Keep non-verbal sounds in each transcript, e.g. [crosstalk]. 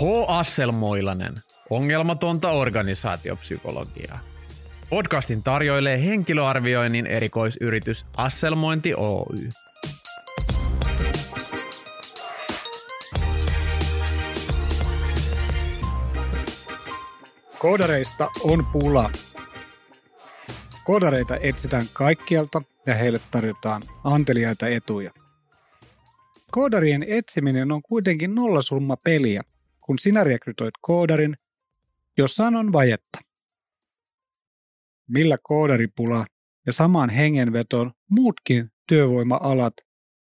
H. Asselmoilanen, ongelmatonta organisaatiopsykologiaa. Podcastin tarjoilee henkilöarvioinnin erikoisyritys Asselmointi Oy. Koodareista on pula. Koodareita etsitään kaikkialta ja heille tarjotaan anteliaita etuja. Koodarien etsiminen on kuitenkin nollasumma peliä, kun sinä rekrytoit koodarin, jossa on vajetta. Millä koodaripula ja samaan hengenvetoon muutkin työvoima-alat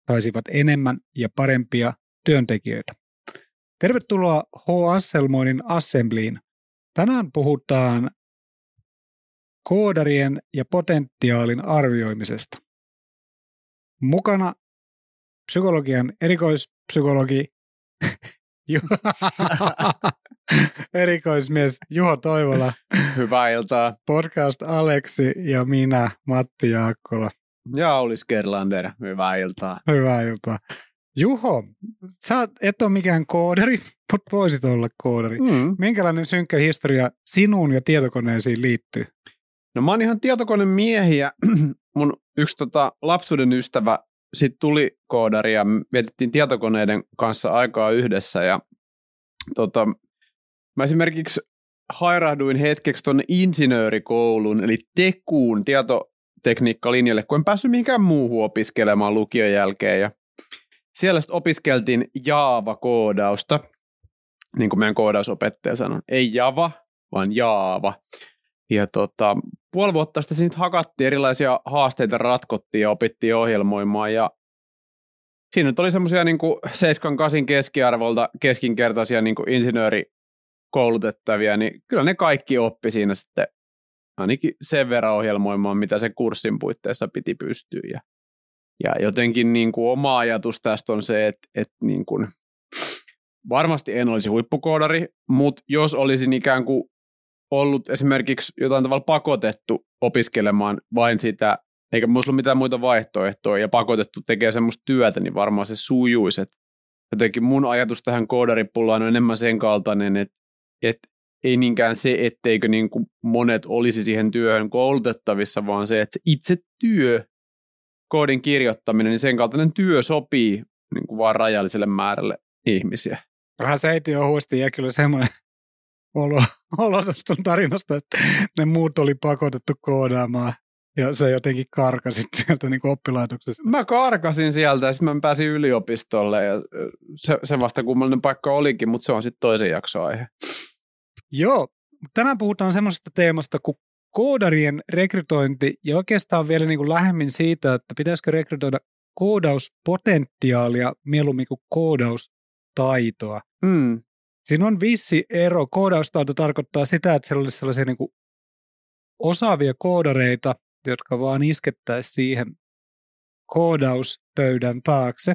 saisivat enemmän ja parempia työntekijöitä. Tervetuloa H. Asselmoinin Assembliin. Tänään puhutaan koodarien ja potentiaalin arvioimisesta. Mukana psykologian erikoispsykologi [laughs] erikoismies Juho Toivola. Hyvää iltaa. Podcast Aleksi ja minä Matti Jaakkola. Ja Aulis Gerlander. Hyvää iltaa. Hyvää iltaa. Juho, sä et ole mikään koodari, mutta voisit olla koodari. Mm. Minkälainen synkkä historia sinuun ja tietokoneisiin liittyy? No mä oon ihan tietokonemiehiä. [clears throat] Mun yksi tota, lapsuuden ystävä sitten tuli koodari ja vietettiin tietokoneiden kanssa aikaa yhdessä ja tota, mä esimerkiksi hairahduin hetkeksi tuonne insinöörikouluun, eli Tekuun tietotekniikkalinjalle, kun en päässyt mihinkään muuhun opiskelemaan lukion jälkeen ja siellä sitten opiskeltiin Java-koodausta, niin kuin meidän koodausopettaja sanoi. Ei Java, vaan Jaava. Ja tota, puoli vuotta sitten siitä hakattiin erilaisia haasteita, ratkottiin ja opittiin ohjelmoimaan. Ja siinä nyt oli semmoisia niin 7-8 keskiarvolta keskinkertaisia niin insinöörikoulutettavia, niin kyllä ne kaikki oppi siinä sitten ainakin sen verran ohjelmoimaan, mitä se kurssin puitteissa piti pystyä. Ja ja jotenkin niin kuin oma ajatus tästä on se, että, että niin kuin, varmasti en olisi huippukoodari, mutta jos olisin ikään kuin ollut esimerkiksi jotain tavalla pakotettu opiskelemaan vain sitä, eikä minulla ollut mitään muita vaihtoehtoja, ja pakotettu tekemään semmoista työtä, niin varmaan se sujuisi. Et jotenkin mun ajatus tähän koodaripullaan on enemmän sen kaltainen, että, että ei niinkään se, etteikö niin kuin monet olisi siihen työhön koulutettavissa, vaan se, että itse työ koodin kirjoittaminen, niin sen kaltainen työ sopii niin kuin vaan rajalliselle määrälle ihmisiä. Vähän seiti ohuesti ja kyllä semmoinen olo, [laughs] olo sun tarinasta, että ne muut oli pakotettu koodaamaan ja se jotenkin karkasit [laughs] sieltä niin oppilaitoksesta. Mä karkasin sieltä ja sitten mä pääsin yliopistolle ja se, se vasta kummallinen paikka olikin, mutta se on sitten toisen jakson aihe. Joo, tänään puhutaan semmoisesta teemasta kuin koodarien rekrytointi ja oikeastaan vielä niin kuin lähemmin siitä, että pitäisikö rekrytoida koodauspotentiaalia mieluummin kuin koodaustaitoa. Mm. Siinä on vissi ero. Koodaustaito tarkoittaa sitä, että siellä olisi sellaisia niin kuin osaavia koodareita, jotka vaan iskettäisiin siihen koodauspöydän taakse.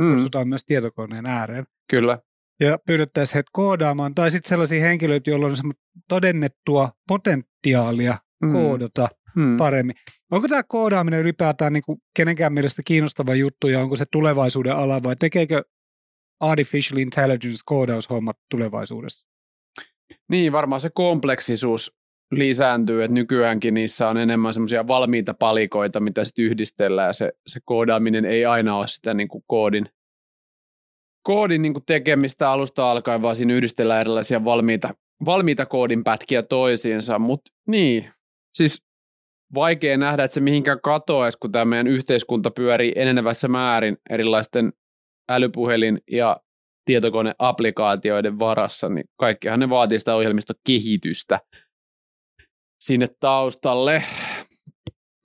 Mm. Kutsutaan myös tietokoneen ääreen. Kyllä ja pyydettäisiin heitä koodaamaan, tai sitten sellaisia henkilöitä, joilla on todennettua potentiaalia mm. koodata mm. paremmin. Onko tämä koodaaminen ylipäätään niin kuin kenenkään mielestä kiinnostava juttu, ja onko se tulevaisuuden ala, vai tekeekö artificial intelligence koodaushommat tulevaisuudessa? Niin, varmaan se kompleksisuus lisääntyy, että nykyäänkin niissä on enemmän semmoisia valmiita palikoita, mitä sitten yhdistellään, ja se, se koodaaminen ei aina ole sitä niin kuin koodin koodin niin kuin tekemistä alusta alkaen, vaan siinä yhdistellään erilaisia valmiita, valmiita koodin pätkiä toisiinsa, mutta niin, siis vaikea nähdä, että se mihinkään katoaisi, kun tämä meidän yhteiskunta pyörii enenevässä määrin erilaisten älypuhelin ja tietokoneapplikaatioiden varassa, niin kaikkihan ne vaatii sitä ohjelmistokehitystä sinne taustalle.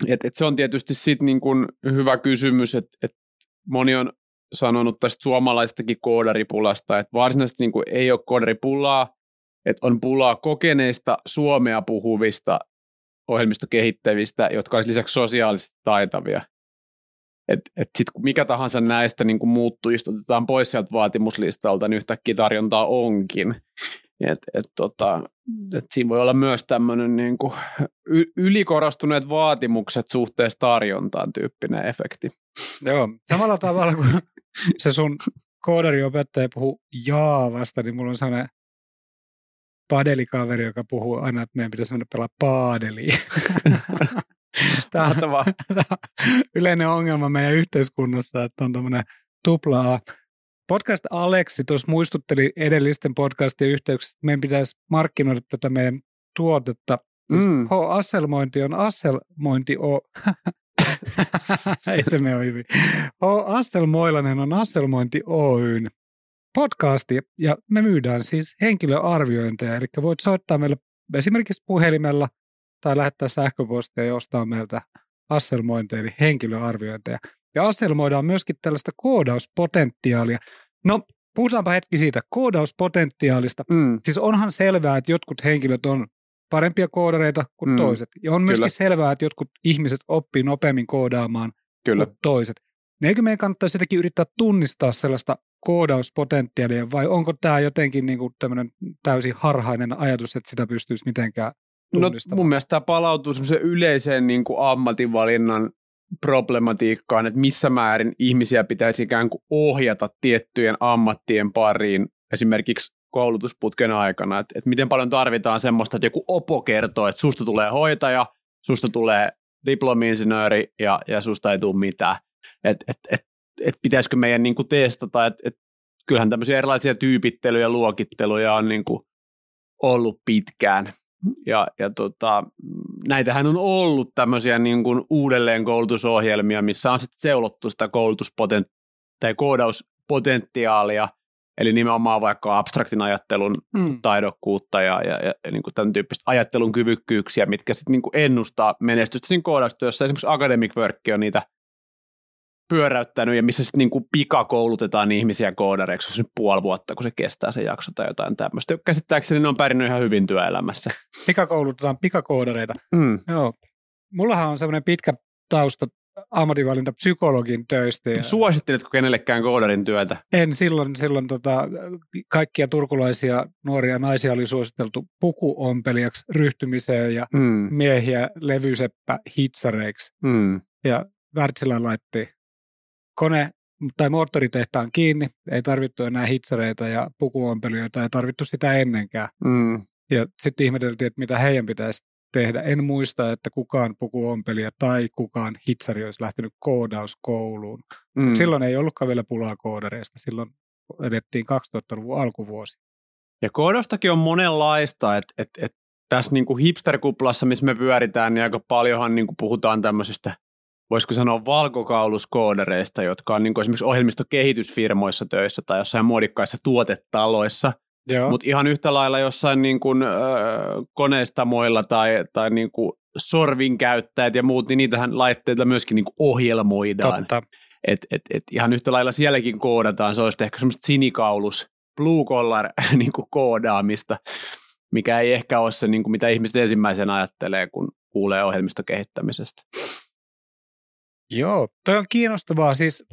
Et, et se on tietysti sitten niin kun hyvä kysymys, että et moni on sanonut tästä suomalaisestakin koodaripulasta, että varsinaisesti niin ei ole koodaripulaa, että on pulaa kokeneista suomea puhuvista ohjelmistokehittävistä, jotka olisivat lisäksi sosiaalisesti taitavia. Et, et sit mikä tahansa näistä niin kuin muuttujista otetaan pois sieltä vaatimuslistalta, niin yhtäkkiä tarjontaa onkin. Et, et, tota, et siinä voi olla myös tämmöinen niin kuin ylikorostuneet vaatimukset suhteessa tarjontaan tyyppinen efekti. Joo, samalla tavalla kuin [laughs] se sun koodariopettaja puhuu Jaavasta, niin mulla on sellainen padelikaveri, joka puhuu aina, että meidän pitäisi mennä pelaa paadeliin. [laughs] [laughs] Tämä on [laughs] yleinen ongelma meidän yhteiskunnassa, että on tämmöinen tupla A. Podcast Aleksi tuossa muistutteli edellisten podcastien yhteyksistä, että meidän pitäisi markkinoida tätä meidän tuotetta. Siis mm. H-asselmointi on asselmointi O. [laughs] Ei se mene hyvin. H. Asselmoilanen on Asselmointi Oyn podcasti ja me myydään siis henkilöarviointeja, eli voit soittaa meille esimerkiksi puhelimella tai lähettää sähköpostia ja ostaa meiltä asselmointeja, eli henkilöarviointeja. Ja asselmoidaan myöskin tällaista koodauspotentiaalia. No, puhutaanpa hetki siitä koodauspotentiaalista. Mm. Siis onhan selvää, että jotkut henkilöt on parempia koodareita kuin mm. toiset. Ja on myöskin Kyllä. selvää, että jotkut ihmiset oppii nopeammin koodaamaan Kyllä. kuin toiset. Eikö meidän kannattaisi jotenkin yrittää tunnistaa sellaista koodauspotentiaalia, vai onko tämä jotenkin niin kuin tämmöinen täysin harhainen ajatus, että sitä pystyisi mitenkään No mun mielestä tämä palautuu semmoiseen yleiseen niin kuin ammatinvalinnan problematiikkaan, että missä määrin ihmisiä pitäisi ikään kuin ohjata tiettyjen ammattien pariin, esimerkiksi koulutusputken aikana, että, että miten paljon tarvitaan semmoista, että joku opo kertoo, että susta tulee hoitaja, susta tulee diplomi-insinööri ja, ja susta ei tule mitään. Että et, et, et pitäisikö meidän niin kuin testata, että et, kyllähän tämmöisiä erilaisia tyypittelyjä ja luokitteluja on niin kuin ollut pitkään. Ja, ja tota, näitähän on ollut tämmöisiä niin kuin uudelleenkoulutusohjelmia, missä on sitten seulottu sitä koulutuspotentiaalia tai koodauspotentiaalia, eli nimenomaan vaikka abstraktin ajattelun mm. taidokkuutta ja, ja, ja, ja niin kuin tämän tyyppistä ajattelun kyvykkyyksiä, mitkä sitten niin ennustaa menestystä siinä koodaustyössä. Esimerkiksi Academic Work on niitä pyöräyttänyt ja missä sitten niinku pikakoulutetaan ihmisiä koodareiksi, se nyt puoli vuotta, kun se kestää se jakso tai jotain tämmöistä. Käsittääkseni ne on pärjännyt ihan hyvin työelämässä. Pikakoulutetaan pikakoodareita. Mm. Joo. Mullahan on semmoinen pitkä tausta ammatinvalinta psykologin töistä. Ja... Suositteletko kenellekään koodarin työtä? En, silloin, silloin tota, kaikkia turkulaisia nuoria naisia oli suositeltu pukuompelijaksi ryhtymiseen ja mm. miehiä levyseppä hitsareiksi. Mm. Ja Wärtsilä laitti kone tai moottoritehtaan kiinni, ei tarvittu enää hitsareita ja pukuompelijoita, ei tarvittu sitä ennenkään. Mm. Ja sitten ihmeteltiin, että mitä heidän pitäisi tehdä. En muista, että kukaan pukuompelija tai kukaan hitsari olisi lähtenyt koodauskouluun. Mm. Silloin ei ollutkaan vielä pulaa koodareista, silloin edettiin 2000-luvun alkuvuosi. Ja koodaustakin on monenlaista, että et, et tässä niinku hipsterkuplassa, missä me pyöritään, niin aika paljonhan niinku puhutaan tämmöisestä – voisiko sanoa valkokauluskoodereista, jotka on niin kuin esimerkiksi ohjelmistokehitysfirmoissa töissä tai jossain muodikkaissa tuotetaloissa, mutta ihan yhtä lailla jossain niin kuin, äh, koneistamoilla tai, tai niin kuin sorvin käyttäjät ja muut, niin niitähän laitteita myöskin niin kuin ohjelmoidaan. Totta. Et, et, et ihan yhtä lailla sielläkin koodataan, se olisi ehkä semmoista sinikaulus, blue collar [laughs] niin kuin koodaamista, mikä ei ehkä ole se, niin kuin mitä ihmiset ensimmäisenä ajattelee, kun kuulee ohjelmistokehittämisestä. Joo, toi on kiinnostavaa siis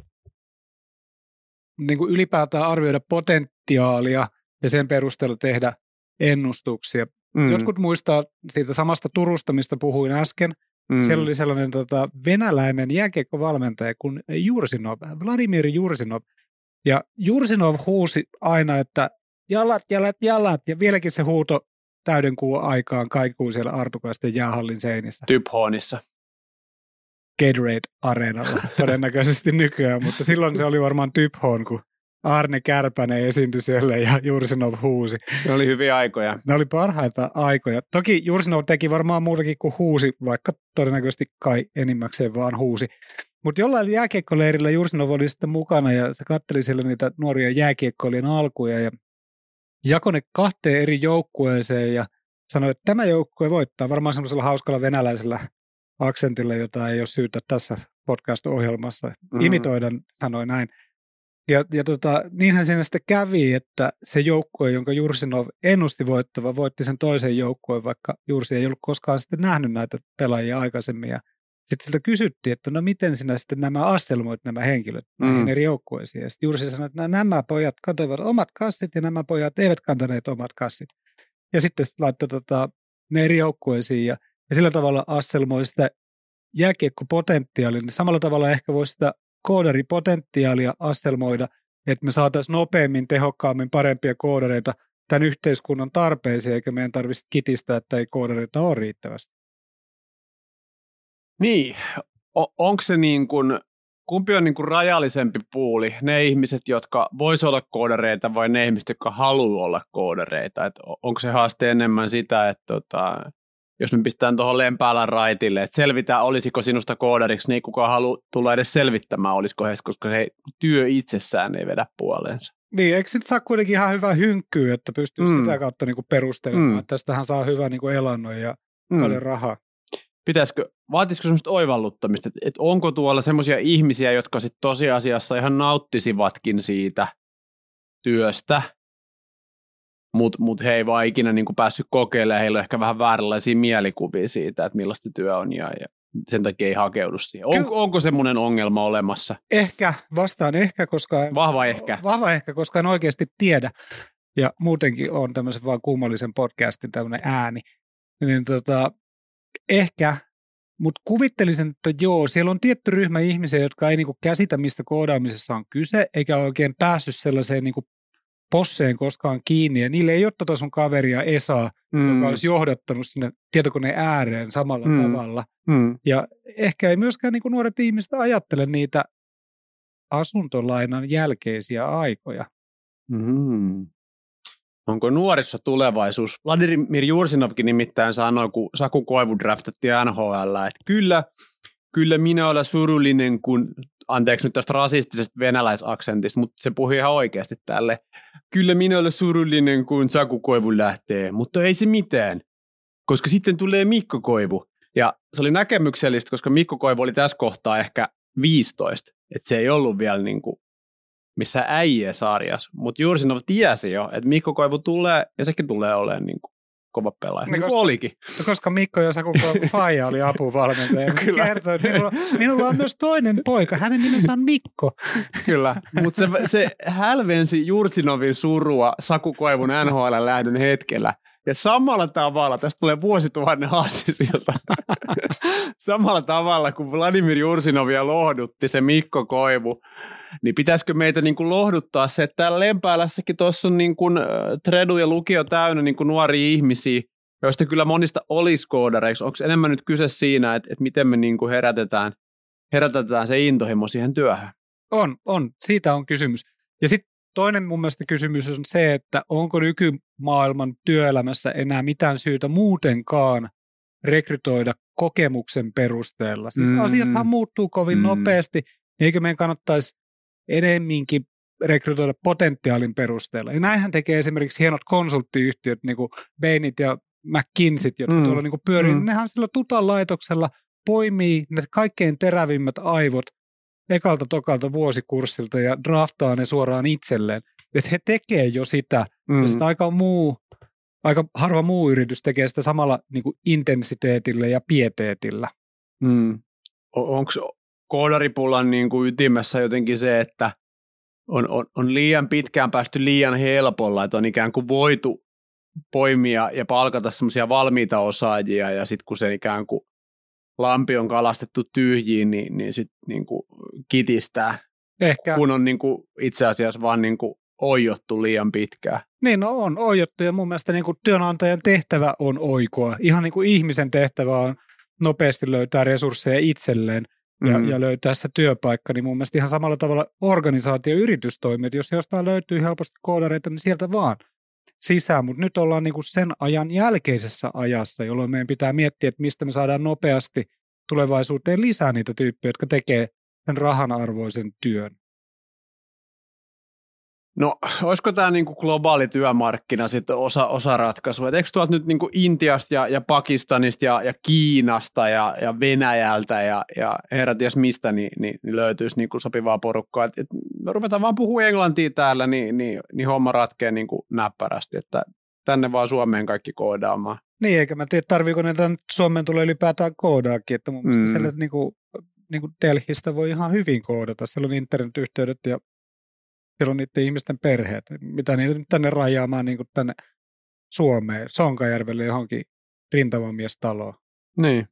niin kuin ylipäätään arvioida potentiaalia ja sen perusteella tehdä ennustuksia. Mm. Jotkut muistaa siitä samasta Turusta, mistä puhuin äsken. Mm. Siellä oli sellainen tota, venäläinen jääkiekkovalmentaja kuin Jursinov, Vladimir Jursinov. Ja Jursinov huusi aina, että jalat, jalat, jalat, ja vieläkin se huuto täyden kuun aikaan kaikuu siellä Artukaisten jäähallin seinissä. Typhonissa. Gatorade-areenalla [laughs] todennäköisesti nykyään, mutta silloin se oli varmaan Typhon, kun Arne Kärpänen esiintyi siellä ja Jursinov huusi. Ne oli hyviä aikoja. Ne oli parhaita aikoja. Toki Jursinov teki varmaan muutakin kuin huusi, vaikka todennäköisesti kai enimmäkseen vaan huusi. Mutta jollain jääkiekkoleirillä Jursinov oli sitten mukana ja se katteli siellä niitä nuoria jääkiekkoilijan alkuja ja jakoi ne kahteen eri joukkueeseen ja sanoi, että tämä joukkue voittaa varmaan semmoisella hauskalla venäläisellä aksentilla, jota ei ole syytä tässä podcast-ohjelmassa mm-hmm. imitoida, sanoi näin. Ja, ja tota, niinhän siinä sitten kävi, että se joukkue, jonka Jursinov ennusti voittava, voitti sen toisen joukkueen, vaikka Jursi ei ollut koskaan sitten nähnyt näitä pelaajia aikaisemmin. Ja sitten siltä kysyttiin, että no miten sinä sitten nämä astelmoit nämä henkilöt näihin mm. eri joukkueisiin. Ja sitten Jursi sanoi, että nämä pojat kantoivat omat kassit ja nämä pojat eivät kantaneet omat kassit. Ja sitten laittoi tota, ne eri joukkueisiin ja ja sillä tavalla asselmoi sitä jääkiekkopotentiaalia, niin samalla tavalla ehkä voisi sitä koodaripotentiaalia asselmoida että me saataisiin nopeammin, tehokkaammin, parempia koodareita tämän yhteiskunnan tarpeisiin, eikä meidän tarvitsisi kitistää, että ei koodareita ole riittävästi. Niin, o- onko se niin kuin, kumpi on niin kuin rajallisempi puuli, ne ihmiset, jotka vois olla koodareita vai ne ihmiset, jotka haluaa olla koodareita? Et onko se haaste enemmän sitä, että tota, jos me pistetään tuohon Lempäälän raitille, että selvitään, olisiko sinusta koodariksi, niin kukaan haluaa tulla edes selvittämään, olisiko heistä, koska se työ itsessään ei vedä puoleensa. Niin, eikö sitten saa kuitenkin ihan hyvää hynkkyä, että pystyy mm. sitä kautta niinku perustelemaan, mm. että tästähän saa hyvää niinku elannon ja mm. paljon rahaa. Pitäisikö, vaatisiko semmoista oivalluttamista, että, että onko tuolla semmoisia ihmisiä, jotka sitten tosiasiassa ihan nauttisivatkin siitä työstä, mutta mut he ei vaan ikinä niin kuin päässyt kokeilemaan, heillä on ehkä vähän vääränlaisia mielikuvia siitä, että millaista työ on ja, ja sen takia ei hakeudu siihen. On, onko semmoinen ongelma olemassa? Ehkä, vastaan ehkä, koska... Vahva ehkä. Vahva ehkä, koska en oikeasti tiedä. Ja muutenkin on tämmöisen vaan kummallisen podcastin tämmöinen ääni. Niin tota, ehkä, mutta kuvittelisin, että joo, siellä on tietty ryhmä ihmisiä, jotka ei niinku käsitä, mistä koodaamisessa on kyse, eikä oikein päässyt sellaiseen niinku posseen koskaan kiinni, ja niille ei ole tota sun kaveria Esaa, mm. joka olisi johdattanut sinne tietokoneen ääreen samalla mm. tavalla. Mm. Ja ehkä ei myöskään niin kuin nuoret ihmiset ajattele niitä asuntolainan jälkeisiä aikoja. Mm. Onko nuorissa tulevaisuus? Vladimir Jursinovkin nimittäin sanoi, kun Saku Koivu draftattiin NHL, että kyllä, kyllä minä olen surullinen, kun anteeksi nyt tästä rasistisesta venäläisaksentista, mutta se puhui ihan oikeasti tälle. Kyllä minä olen surullinen, kun Saku Koivu lähtee, mutta ei se mitään, koska sitten tulee Mikko Koivu. Ja se oli näkemyksellistä, koska Mikko Koivu oli tässä kohtaa ehkä 15, että se ei ollut vielä niin kuin missä äijä sarjas, mutta Jursinov tiesi jo, että Mikko Koivu tulee, ja sekin tulee olemaan niin kuin kova pelaaja. Niin koska, olikin. Koska Mikko ja Saku Faija oli apuvalmentaja. Kyllä. Kertoi, että minulla, minulla on myös toinen poika. Hänen nimensä on Mikko. Kyllä, mutta se, se hälvensi Jursinovin surua Saku Koivun NHL-lähdön hetkellä. Ja samalla tavalla, tästä tulee vuosituhannen haasisilta, samalla tavalla kuin Vladimir Jursinovia lohdutti se Mikko Koivu, niin pitäisikö meitä niin kuin lohduttaa se, että täällä Lempäälässäkin tuossa on niin kuin tredu ja lukio täynnä niin kuin nuoria ihmisiä, joista kyllä monista olisi koodareiksi. Onko enemmän nyt kyse siinä, että, että miten me niin kuin herätetään, herätetään se intohimo siihen työhön? On, on. Siitä on kysymys. Ja sitten toinen mun mielestä kysymys on se, että onko nykymaailman työelämässä enää mitään syytä muutenkaan rekrytoida kokemuksen perusteella. Siis mm. asiathan muuttuu kovin mm. nopeasti, niin eikö meidän kannattaisi enemminkin rekrytoida potentiaalin perusteella. Ja näinhän tekee esimerkiksi hienot konsulttiyhtiöt, niin kuin Bainit ja McKinseyt, jotka mm. tuolla niin pyörii. Mm. Nehän sillä tutan laitoksella poimii ne kaikkein terävimmät aivot ekalta tokalta vuosikurssilta ja draftaa ne suoraan itselleen. Että he tekee jo sitä, mm. ja sitä aika muu, aika harva muu yritys tekee sitä samalla niin kuin intensiteetillä ja pieteetillä. Mm. Onko koodaripullan niin kuin ytimessä jotenkin se, että on, on, on liian pitkään päästy liian helpolla, että on ikään kuin voitu poimia ja palkata semmoisia valmiita osaajia, ja sitten kun se ikään kuin lampi on kalastettu tyhjiin, niin, niin sitten niin kuin kitistää, Ehkä. kun on niin kuin itse asiassa vaan niin kuin oijottu liian pitkään. Niin, no on oijottu, ja mun mielestä niin kuin työnantajan tehtävä on oikoa. Ihan niin kuin ihmisen tehtävä on nopeasti löytää resursseja itselleen ja, mm. ja löytää se työpaikka, niin mun mielestä ihan samalla tavalla organisaatio-yritys toimii, jos jostain löytyy helposti koodareita, niin sieltä vaan sisään, mutta nyt ollaan niin kuin sen ajan jälkeisessä ajassa, jolloin meidän pitää miettiä, että mistä me saadaan nopeasti tulevaisuuteen lisää niitä tyyppejä, jotka tekee sen rahan arvoisen työn. No, olisiko tämä niinku globaali työmarkkina sitten osa, osa ratkaisua? eikö tuolta nyt niinku Intiasta ja, ja Pakistanista ja, ja Kiinasta ja, ja Venäjältä ja, ja heräties mistä niin, niin, niin löytyisi niinku sopivaa porukkaa? Et, et me ruvetaan vaan puhua englantia täällä, niin, niin, niin homma ratkee niinku näppärästi, että tänne vaan Suomeen kaikki koodaamaan. Niin, eikä mä tiedä, tarviiko ne tänne Suomeen tulee ylipäätään koodaakin, että mun mielestä mm. siellä niinku, niinku Delhistä voi ihan hyvin koodata. Siellä on internetyhteydet ja siellä on niiden ihmisten perheet. Mitä niitä nyt tänne rajaamaan niin kuin tänne Suomeen, Sonkajärvelle johonkin rintamamiestaloon. Niin.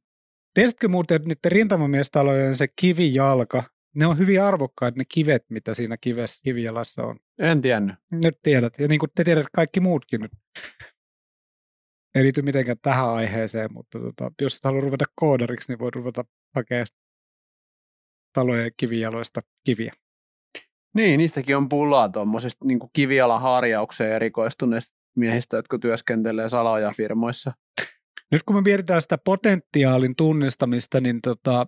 Tiesitkö muuten, että niiden rintamamiestalojen se kivijalka ne on hyvin arvokkaat ne kivet, mitä siinä kives, kivijalassa on. En tiennyt. Nyt tiedät. Ja niin kuin te tiedät kaikki muutkin nyt. Ei liity mitenkään tähän aiheeseen, mutta tota, jos et halua ruveta koodariksi, niin voit ruveta hakemaan talojen kivijaloista kiviä. Niin, niistäkin on pulaa tuommoisesta niin kivialan harjaukseen erikoistuneista miehistä, jotka työskentelee salajafirmoissa. Nyt kun me mietitään sitä potentiaalin tunnistamista, niin tota,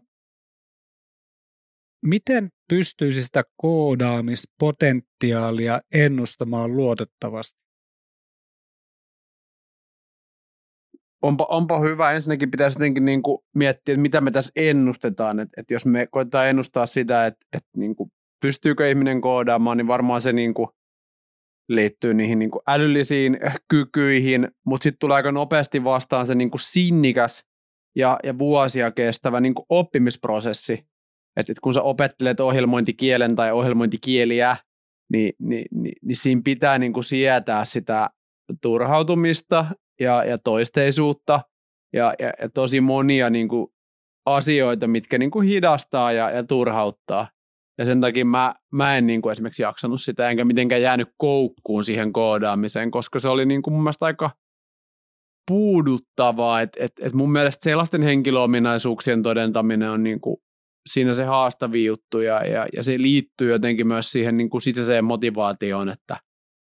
miten pystyisi sitä koodaamispotentiaalia ennustamaan luotettavasti? Onpa, onpa hyvä. Ensinnäkin pitäisi jotenkin niin kuin miettiä, että mitä me tässä ennustetaan. Että, että jos me koetaan ennustaa sitä, että, että niin kuin pystyykö ihminen koodaamaan, niin varmaan se niin kuin liittyy niihin niin kuin älyllisiin kykyihin, mutta sitten tulee aika nopeasti vastaan se niin kuin sinnikäs ja, ja vuosia kestävä niin kuin oppimisprosessi. Että et kun sä opettelet ohjelmointikielen tai ohjelmointikieliä, niin, niin, niin, niin siinä pitää niin kuin sietää sitä turhautumista ja, ja toisteisuutta ja, ja, ja tosi monia niin kuin asioita, mitkä niin kuin hidastaa ja, ja turhauttaa. Ja sen takia mä, mä en niin kuin esimerkiksi jaksanut sitä, enkä mitenkään jäänyt koukkuun siihen koodaamiseen, koska se oli niin kuin mun mielestä aika puuduttavaa. Että et, et mun mielestä sellaisten henkilöominaisuuksien todentaminen on niin kuin siinä se haastavi juttu ja, ja, ja se liittyy jotenkin myös siihen niin kuin sisäiseen motivaatioon, että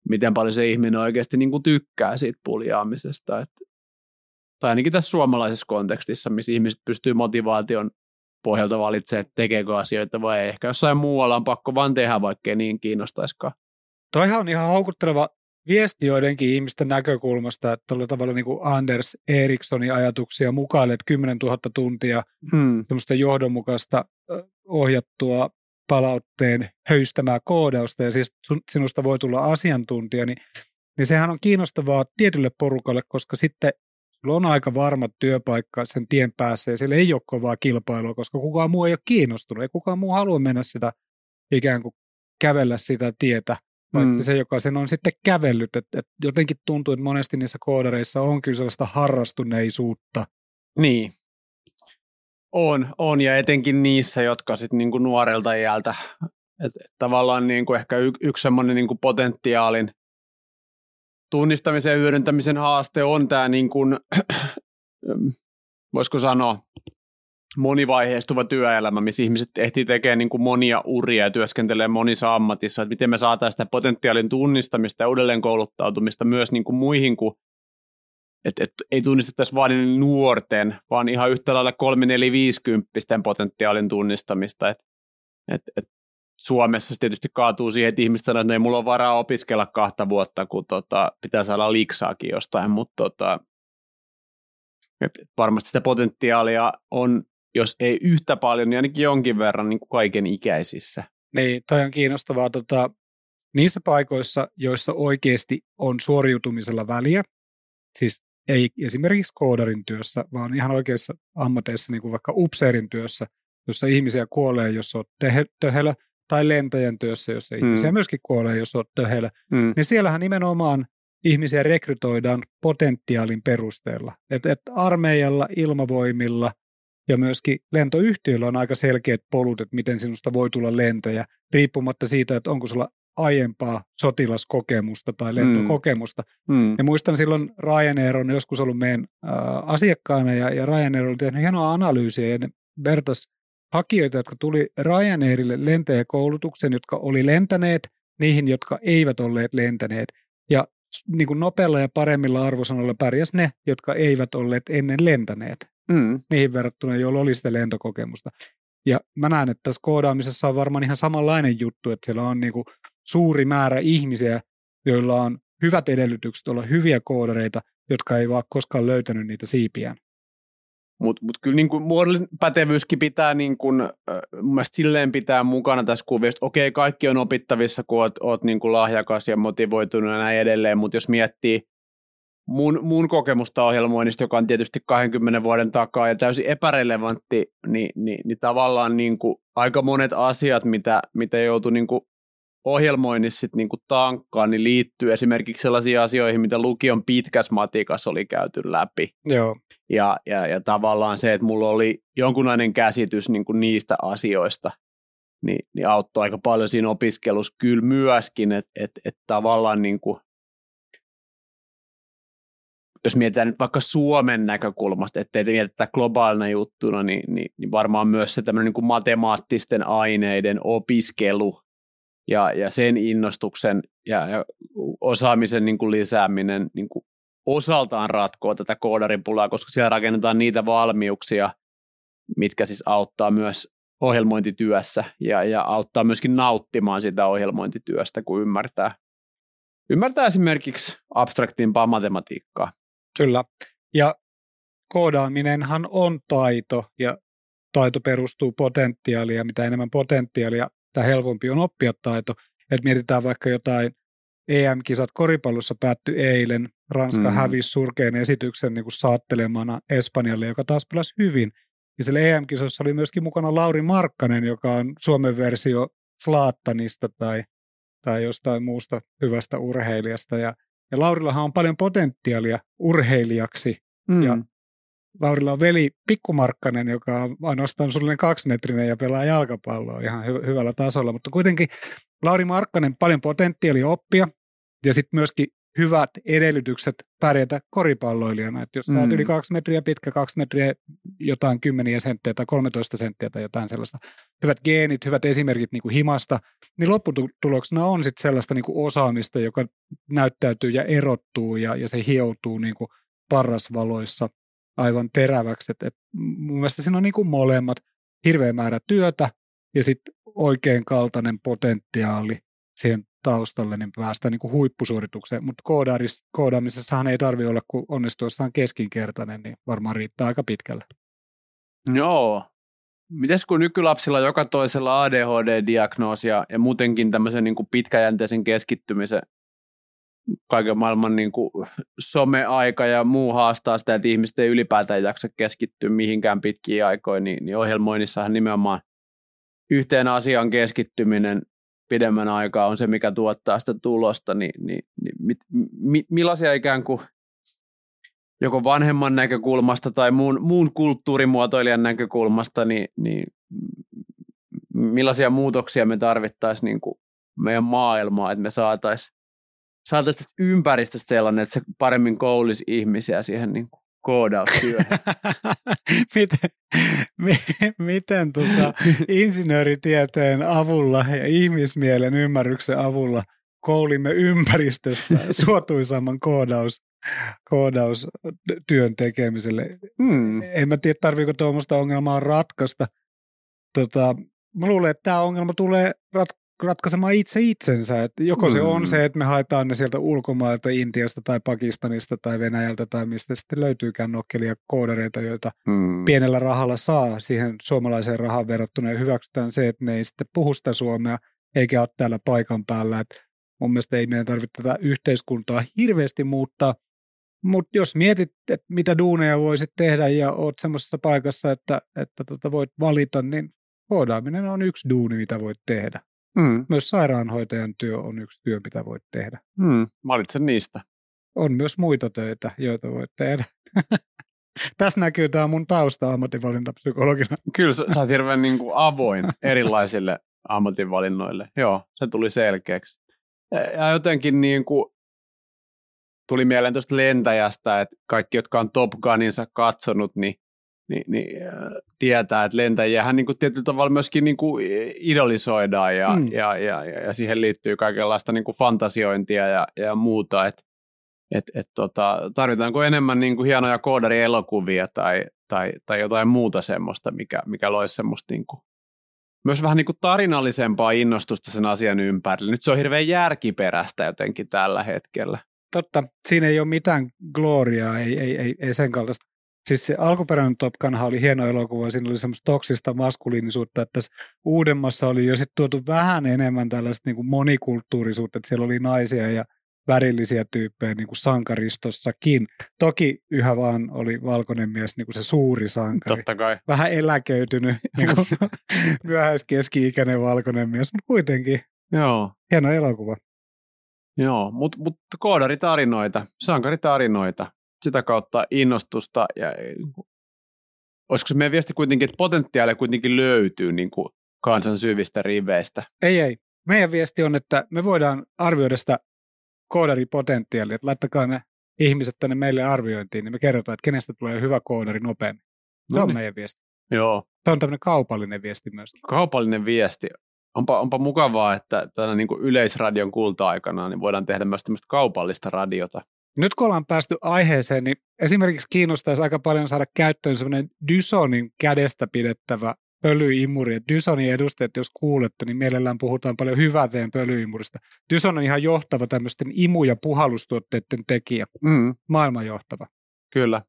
miten paljon se ihminen oikeasti niin kuin tykkää siitä puljaamisesta. Et, tai ainakin tässä suomalaisessa kontekstissa, missä ihmiset pystyy motivaation pohjalta valitsee, että tekeekö asioita vai ei. Ehkä jossain muualla on pakko vaan tehdä, vaikka ei niin kiinnostaisikaan. Toihan on ihan houkutteleva viesti joidenkin ihmisten näkökulmasta, että tuolla tavalla niin kuin Anders Erikssonin ajatuksia mukaan, että 10 000 tuntia hmm. johdonmukaista ohjattua palautteen höystämää koodausta ja siis sinusta voi tulla asiantuntija, niin, niin sehän on kiinnostavaa tietylle porukalle, koska sitten sulla on aika varma työpaikka sen tien päässä ja siellä ei ole kovaa kilpailua, koska kukaan muu ei ole kiinnostunut, ei kukaan muu halua mennä sitä ikään kuin kävellä sitä tietä, vaan mm. se, joka sen on sitten kävellyt. Et, et jotenkin tuntuu, että monesti niissä koodareissa on kyllä sellaista harrastuneisuutta. Niin. On, on ja etenkin niissä, jotka sitten niinku nuorelta iältä, että et tavallaan niinku ehkä y, yksi semmoinen niinku potentiaalin tunnistamisen ja hyödyntämisen haaste on tämä, niin kuin, [clears throat] voisiko sanoa, monivaiheistuva työelämä, missä ihmiset ehtii tekemään niin kuin monia uria ja työskentelee monissa ammatissa, että miten me saataisiin sitä potentiaalin tunnistamista ja uudelleen kouluttautumista myös niin kuin muihin kuin että et, ei tunnistettaisi vain nuorten, vaan ihan yhtä lailla 3 4 50 potentiaalin tunnistamista. Et, et, et Suomessa se tietysti kaatuu siihen, että ihmiset sanoo, että ei mulla ole varaa opiskella kahta vuotta, kun tota, pitää saada liksaakin jostain, mutta tota, varmasti sitä potentiaalia on, jos ei yhtä paljon, niin ainakin jonkin verran niin kuin kaiken ikäisissä. Niin, toi on kiinnostavaa. Tota, niissä paikoissa, joissa oikeasti on suoriutumisella väliä, siis ei esimerkiksi koodarin työssä, vaan ihan oikeissa ammateissa, niin kuin vaikka upseerin työssä, jossa ihmisiä kuolee, jos olet töhelö, tai lentäjän työssä, jos mm. ihmisiä myöskin kuolee, jos olet töheillä, mm. niin siellähän nimenomaan ihmisiä rekrytoidaan potentiaalin perusteella. Että et armeijalla, ilmavoimilla ja myöskin lentoyhtiöillä on aika selkeät polut, että miten sinusta voi tulla lentäjä, riippumatta siitä, että onko sulla aiempaa sotilaskokemusta tai lentokokemusta. Mm. Mm. Ja muistan silloin Ryanair on joskus ollut meidän äh, asiakkaana ja, ja Ryanair oli tehnyt hienoa analyysiä ja ne vertas hakijoita, jotka tuli Ryanairille lentäjäkoulutuksen, jotka oli lentäneet, niihin, jotka eivät olleet lentäneet. Ja niin kuin nopealla ja paremmilla arvosanoilla pärjäs ne, jotka eivät olleet ennen lentäneet. Mm. Niihin verrattuna, joilla oli sitä lentokokemusta. Ja mä näen, että tässä koodaamisessa on varmaan ihan samanlainen juttu, että siellä on niin kuin suuri määrä ihmisiä, joilla on hyvät edellytykset olla hyviä koodareita, jotka ei vaan koskaan löytänyt niitä siipiään. Mutta mut kyllä niin muodollinen pätevyyskin pitää, niin kuin, äh, mun mielestä silleen pitää mukana tässä kuviossa. Okei, kaikki on opittavissa, kun oot, oot niin kuin lahjakas ja motivoitunut ja näin edelleen, mutta jos miettii mun, mun kokemusta ohjelmoinnista, joka on tietysti 20 vuoden takaa ja täysin epärelevantti, niin, niin, niin tavallaan niin kuin aika monet asiat, mitä, mitä joutui niin kuin ohjelmoinnissa sit niinku tankkaan, niin liittyy esimerkiksi sellaisiin asioihin, mitä lukion pitkäs matikas oli käyty läpi. Joo. Ja, ja, ja tavallaan se, että mulla oli jonkunlainen käsitys niinku niistä asioista. niin, niin auttoi aika paljon siinä opiskelussa kyllä myöskin, että et, et tavallaan niin kuin, jos mietitään nyt vaikka Suomen näkökulmasta, ettei mietitä globaalina juttuna, niin, niin, niin varmaan myös se tämmöinen niin matemaattisten aineiden opiskelu ja, ja sen innostuksen ja, ja osaamisen niin kuin lisääminen niin kuin osaltaan ratkoo tätä koodaripulaa, koska siellä rakennetaan niitä valmiuksia, mitkä siis auttaa myös ohjelmointityössä ja, ja auttaa myöskin nauttimaan sitä ohjelmointityöstä, kun ymmärtää, ymmärtää esimerkiksi abstraktimpaa matematiikkaa. Kyllä, ja koodaaminenhan on taito, ja taito perustuu potentiaalia, mitä enemmän potentiaalia, sitä helpompi on oppia taito. Et mietitään vaikka jotain EM-kisat koripallossa päättyi eilen, Ranska mm. hävisi surkean esityksen niin kuin saattelemana Espanjalle, joka taas pelasi hyvin. Ja sillä EM-kisossa oli myöskin mukana Lauri Markkanen, joka on Suomen versio Slaattanista tai, tai jostain muusta hyvästä urheilijasta. Ja, ja Laurillahan on paljon potentiaalia urheilijaksi. Mm. Ja Laurilla on veli Pikkumarkkanen, joka on ainoastaan suunnilleen kaksimetrinen ja pelaa jalkapalloa ihan hy- hyvällä tasolla. Mutta kuitenkin Lauri Markkanen paljon potentiaalia oppia ja sitten myöskin hyvät edellytykset pärjätä koripalloilijana. Että jos mm. sä oot mm. yli kaksi metriä pitkä, kaksi metriä jotain kymmeniä senttiä tai 13 senttiä tai jotain sellaista, hyvät geenit, hyvät esimerkit niin kuin himasta, niin lopputuloksena on sitten sellaista niin kuin osaamista, joka näyttäytyy ja erottuu ja, ja se hioutuu niin kuin parrasvaloissa aivan teräväksi. Et, et mun mielestä siinä on niin kuin molemmat hirveä määrä työtä ja sitten oikein kaltainen potentiaali siihen taustalle, niin päästään niin kuin huippusuoritukseen. Mutta koodaamisessahan ei tarvi olla, kun onnistuessaan keskinkertainen, niin varmaan riittää aika pitkälle. Joo. Mites kun nykylapsilla joka toisella ADHD-diagnoosi ja, ja muutenkin tämmöisen niin kuin pitkäjänteisen keskittymisen kaiken maailman niin kuin someaika ja muu haastaa sitä, että ihmiset ei ylipäätään jaksa keskittyä mihinkään pitkiin aikoihin, niin, niin ohjelmoinnissahan nimenomaan yhteen asiaan keskittyminen pidemmän aikaa on se, mikä tuottaa sitä tulosta, niin, niin, niin mit, mi, millaisia ikään kuin joko vanhemman näkökulmasta tai muun, muun kulttuurimuotoilijan näkökulmasta, niin, niin millaisia muutoksia me tarvittaisiin niin kuin meidän maailmaa, että me saataisiin saatais ympäristöstä sellainen, että se paremmin koulisi ihmisiä siihen niin kuin koodaustyöhön. [laughs] miten, miten tota, insinööritieteen avulla ja ihmismielen ymmärryksen avulla koulimme ympäristössä [laughs] suotuisamman koodaus, koodaustyön tekemiselle. Hmm. En mä tiedä, tarviiko tuommoista ongelmaa ratkaista. Tota, mä luulen, että tämä ongelma tulee rat- ratkaisemaan itse itsensä. Että joko se on mm. se, että me haetaan ne sieltä ulkomailta, Intiasta tai Pakistanista tai Venäjältä tai mistä sitten löytyykään nokkelia koodareita, joita mm. pienellä rahalla saa siihen suomalaiseen rahaan verrattuna ja hyväksytään se, että ne ei sitten puhu sitä suomea eikä ole täällä paikan päällä. Että mun mielestä ei meidän tarvitse tätä yhteiskuntaa hirveästi muuttaa, mutta jos mietit, että mitä duuneja voisit tehdä ja oot semmoisessa paikassa, että, että tota voit valita, niin koodaaminen on yksi duuni, mitä voit tehdä. Mm. Myös sairaanhoitajan työ on yksi työ, mitä voit tehdä. Mm. Valitsen niistä. On myös muita töitä, joita voit tehdä. [laughs] Tässä näkyy tämä mun tausta ammatinvalintapsykologina. Kyllä, sä oot hirveän niin kuin [laughs] avoin erilaisille ammatinvalinnoille. Joo, se tuli selkeäksi. Ja jotenkin niin kuin tuli mieleen tuosta lentäjästä, että kaikki, jotka on Top Guninsa katsonut, niin niin, niin, tietää, että lentäjiähän niin kuin tietyllä tavalla myöskin niin kuin idolisoidaan ja, mm. ja, ja, ja, ja siihen liittyy kaikenlaista niin kuin fantasiointia ja, ja muuta, että et, et tota, tarvitaanko enemmän niin kuin hienoja koodarielokuvia tai, tai, tai jotain muuta semmoista, mikä, mikä loisi semmoista niin kuin, myös vähän niin kuin tarinallisempaa innostusta sen asian ympärille. Nyt se on hirveän järkiperäistä jotenkin tällä hetkellä. Totta, siinä ei ole mitään gloriaa, ei, ei, ei, ei sen kaltaista. Siis se alkuperäinen Top Gunhan oli hieno elokuva, siinä oli semmoista toksista maskuliinisuutta, että tässä uudemmassa oli jo sitten tuotu vähän enemmän tällaista niin kuin monikulttuurisuutta, että siellä oli naisia ja värillisiä tyyppejä niin kuin sankaristossakin. Toki yhä vaan oli valkoinen mies niin kuin se suuri sankari. Totta kai. Vähän eläköitynyt, [laughs] niin kuin myöhäiskeski-ikäinen valkoinen mies, mutta kuitenkin Joo. hieno elokuva. Joo, mutta mut koodaritarinoita, sankaritarinoita, sitä kautta innostusta ja niin olisiko se meidän viesti kuitenkin, että potentiaalia kuitenkin löytyy niin kuin kansan syvistä riveistä. Ei, ei. Meidän viesti on, että me voidaan arvioida sitä koodaripotentiaalia, että laittakaa ne ihmiset tänne meille arviointiin, niin me kerrotaan, että kenestä tulee hyvä koodari nopeammin. Se on meidän viesti. Joo. Tämä on tämmöinen kaupallinen viesti myös. Kaupallinen viesti. Onpa, onpa mukavaa, että tänä niin kuin yleisradion kulta-aikana niin voidaan tehdä myös tämmöistä kaupallista radiota. Nyt kun ollaan päästy aiheeseen, niin esimerkiksi kiinnostaisi aika paljon saada käyttöön semmoinen Dysonin kädestä pidettävä pölyimuri. Et Dysonin edustajat, jos kuulette, niin mielellään puhutaan paljon hyvää teidän pölyimurista. Dyson on ihan johtava tämmöisten imu- ja puhalustuotteiden tekijä. Mm. Maailman johtava. Kyllä.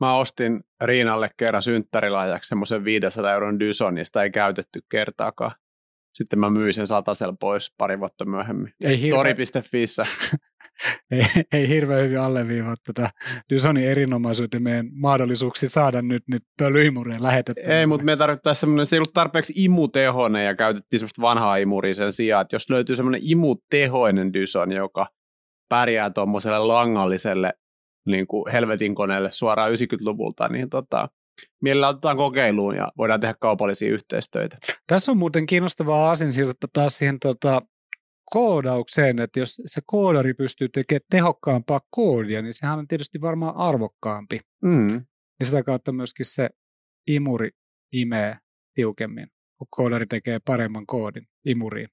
Mä ostin Riinalle kerran synttärilahjaksi semmoisen 500 euron Dysonin, sitä ei käytetty kertaakaan. Sitten mä myin sen satasella pois pari vuotta myöhemmin. Ei. Tori.fissä. [laughs] [laughs] ei, ei hirveän hyvin alleviivaa tätä Dysonin erinomaisuutta meidän mahdollisuuksia saada nyt, nyt pölyimuria lähetettyä. Ei, mutta me tarvittaisiin semmoinen, se ei ollut tarpeeksi imutehoinen ja käytettiin semmoista vanhaa imuria sen sijaan, että jos löytyy semmoinen imutehoinen Dyson, joka pärjää tuommoiselle langalliselle niin kuin helvetin koneelle suoraan 90-luvulta, niin tota, mielellä otetaan kokeiluun ja voidaan tehdä kaupallisia yhteistöitä. Tässä on muuten kiinnostavaa asinsilta taas siihen tota, koodaukseen, että jos se koodari pystyy tekemään tehokkaampaa koodia, niin sehän on tietysti varmaan arvokkaampi. Mm. Ja sitä kautta myöskin se imuri imee tiukemmin, kun koodari tekee paremman koodin imuriin.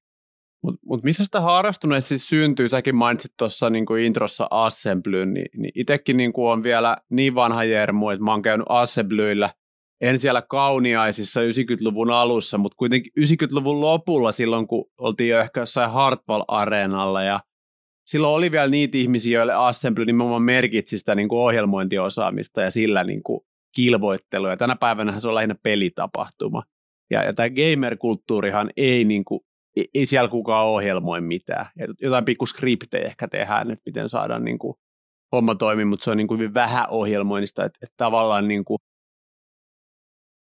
Mutta mut missä sitä harrastuneessa siis syntyy? Säkin mainitsit tuossa niin introssa Assemblyn, niin, niin itsekin niin on vielä niin vanha jermu, että mä oon käynyt Assemblyillä – en siellä kauniaisissa 90-luvun alussa, mutta kuitenkin 90-luvun lopulla silloin, kun oltiin jo ehkä jossain Hartwall-areenalla ja silloin oli vielä niitä ihmisiä, joille Assembly nimenomaan merkitsi sitä niin kuin ohjelmointiosaamista ja sillä niin kuin kilvoittelua. Ja tänä päivänä se on lähinnä pelitapahtuma. Ja, ja tämä gamer-kulttuurihan ei, niin kuin, ei, ei siellä kukaan ohjelmoi mitään. Ja jotain pikku skriptejä ehkä tehdään, että miten saadaan niin kuin, homma toimii, mutta se on niin kuin hyvin vähän ohjelmoinnista, että, että tavallaan niin kuin,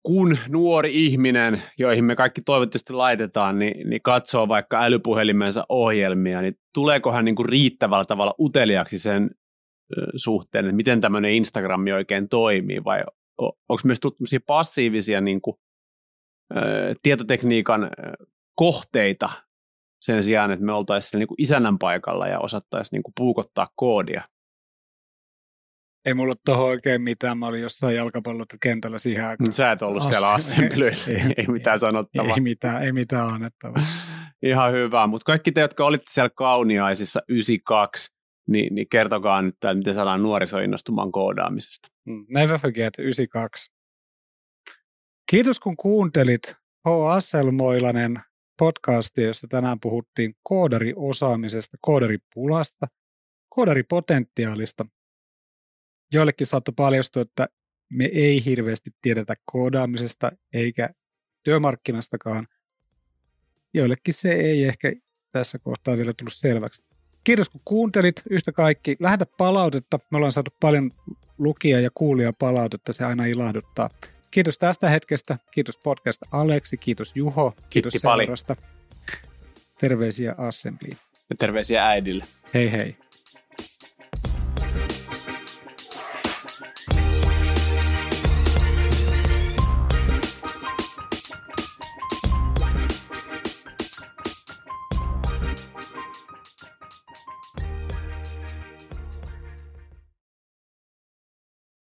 kun nuori ihminen, joihin me kaikki toivottavasti laitetaan, niin, niin katsoo vaikka älypuhelimensa ohjelmia, niin tuleeko hän niin kuin riittävällä tavalla uteliaksi sen suhteen, että miten tämmöinen Instagram oikein toimii, vai onko myös tullut passiivisia niin kuin, tietotekniikan kohteita sen sijaan, että me oltaisiin niin isännän paikalla ja osattaisiin niin puukottaa koodia ei mulla ole tuohon oikein mitään. Mä olin jossain jalkapallokentällä siihen aikaan. Sä et ollut As- siellä assemblyissä, [laughs] ei, ei mitään sanottavaa. Ei mitään, ei mitään annettavaa. Ihan hyvä, mutta kaikki te, jotka olitte siellä kauniaisissa 92, niin, niin kertokaa nyt, että miten saadaan nuoriso innostumaan koodaamisesta. Mm, never forget 92. Kiitos kun kuuntelit H. Asselmoilanen podcastia, jossa tänään puhuttiin koodariosaamisesta, koodaripulasta, koodaripotentiaalista joillekin saattoi paljastua, että me ei hirveästi tiedetä koodaamisesta eikä työmarkkinastakaan. Joillekin se ei ehkä tässä kohtaa vielä tullut selväksi. Kiitos kun kuuntelit yhtä kaikki. Lähetä palautetta. Me ollaan saatu paljon lukia ja kuulia palautetta. Se aina ilahduttaa. Kiitos tästä hetkestä. Kiitos podcast Aleksi. Kiitos Juho. Kiitos Kiitti seurasta. Terveisiä Assembliin. Ja terveisiä äidille. Hei hei.